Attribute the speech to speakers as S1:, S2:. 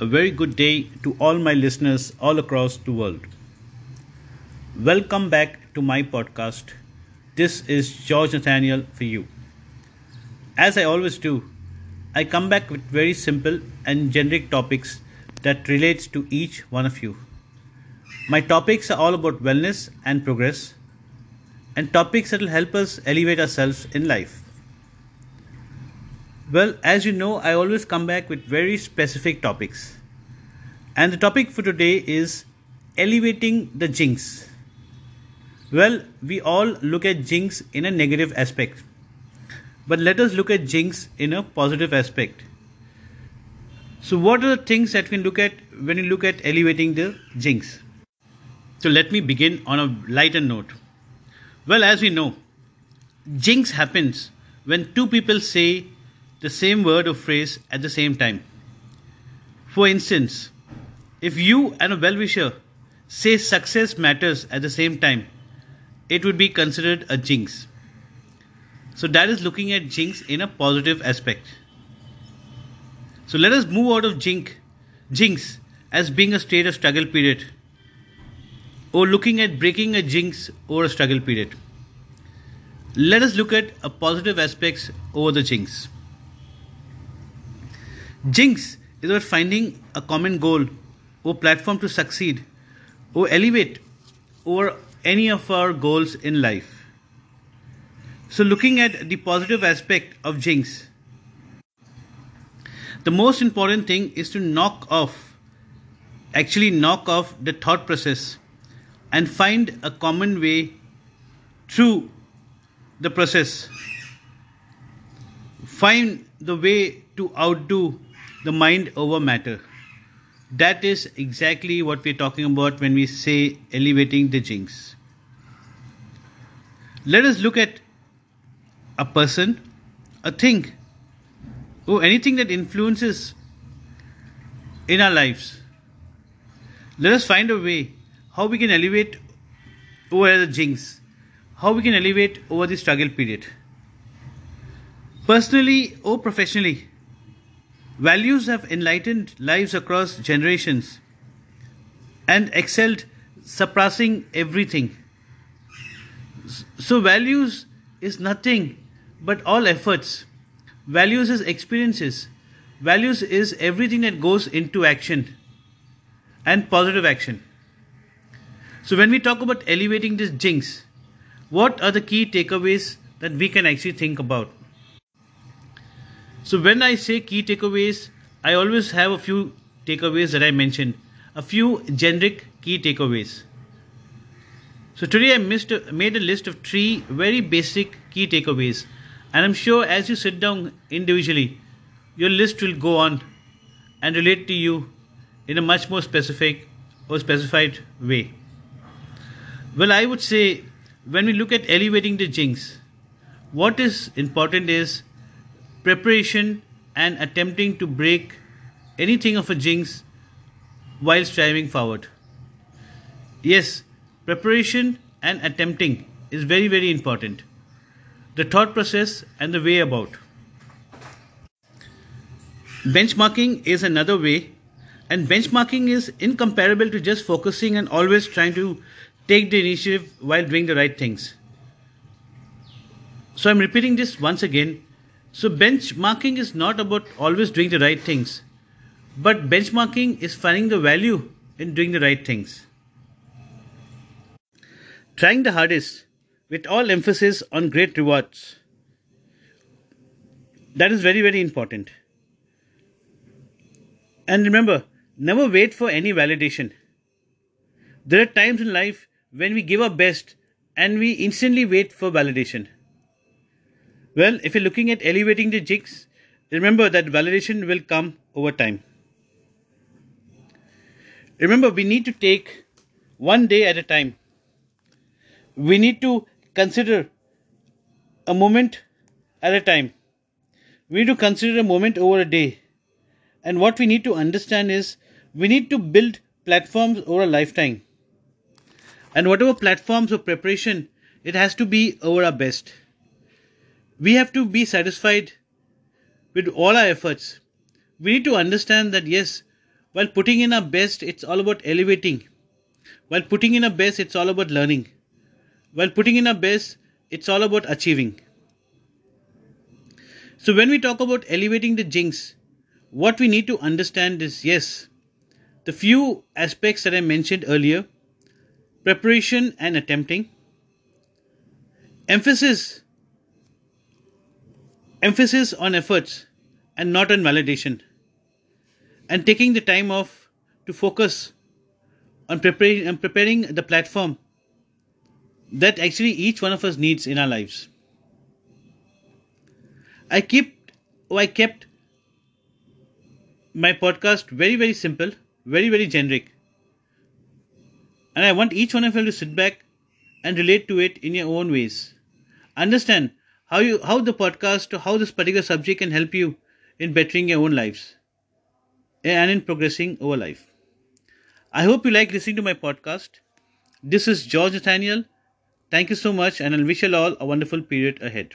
S1: a very good day to all my listeners all across the world. Welcome back to my podcast. This is George Nathaniel for you. As I always do, I come back with very simple and generic topics that relates to each one of you. My topics are all about wellness and progress and topics that will help us elevate ourselves in life. Well, as you know, I always come back with very specific topics. And the topic for today is elevating the jinx. Well, we all look at jinx in a negative aspect. But let us look at jinx in a positive aspect. So, what are the things that we look at when you look at elevating the jinx? So, let me begin on a lighter note. Well, as we know, jinx happens when two people say the same word or phrase at the same time. For instance, if you and a well wisher say success matters at the same time, it would be considered a jinx. So, that is looking at jinx in a positive aspect. So, let us move out of jinx, jinx as being a state of struggle period or looking at breaking a jinx or a struggle period. Let us look at a positive aspects over the jinx. Jinx is about finding a common goal or platform to succeed or elevate over any of our goals in life. So, looking at the positive aspect of Jinx, the most important thing is to knock off, actually, knock off the thought process and find a common way through the process. Find the way to outdo the mind over matter. That is exactly what we're talking about when we say elevating the jinx. Let us look at a person, a thing, or anything that influences in our lives. Let us find a way how we can elevate over the jinx, how we can elevate over the struggle period. Personally or professionally, Values have enlightened lives across generations and excelled, surpassing everything. So, values is nothing but all efforts. Values is experiences. Values is everything that goes into action and positive action. So, when we talk about elevating this jinx, what are the key takeaways that we can actually think about? So when I say key takeaways, I always have a few takeaways that I mentioned, a few generic key takeaways. So today I missed, made a list of three very basic key takeaways, and I'm sure as you sit down individually, your list will go on and relate to you in a much more specific or specified way. Well, I would say when we look at elevating the jinx, what is important is preparation and attempting to break anything of a jinx while striving forward. Yes, preparation and attempting is very, very important. The thought process and the way about. Benchmarking is another way, and benchmarking is incomparable to just focusing and always trying to take the initiative while doing the right things. So I'm repeating this once again so, benchmarking is not about always doing the right things, but benchmarking is finding the value in doing the right things. Trying the hardest with all emphasis on great rewards. That is very, very important. And remember, never wait for any validation. There are times in life when we give our best and we instantly wait for validation. Well, if you're looking at elevating the jinx, remember that validation will come over time. Remember, we need to take one day at a time. We need to consider a moment at a time. We need to consider a moment over a day. And what we need to understand is we need to build platforms over a lifetime. And whatever platforms or preparation, it has to be over our best we have to be satisfied with all our efforts. We need to understand that yes, While putting in our best, it's all about elevating. While putting in our best, it's all about learning. While putting in our best, it's all about achieving. So, when we talk about elevating the jinx, what we need to understand is yes, the few aspects that I mentioned earlier preparation and attempting, emphasis emphasis on efforts and not on validation and taking the time off to focus on preparing and preparing the platform that actually each one of us needs in our lives. I keep oh, I kept my podcast very very simple, very very generic. And I want each one of you to sit back and relate to it in your own ways. Understand how you how the podcast how this particular subject can help you in bettering your own lives eh, and in progressing over life. I hope you like listening to my podcast. This is George Nathaniel. Thank you so much, and I wish you all a wonderful period ahead.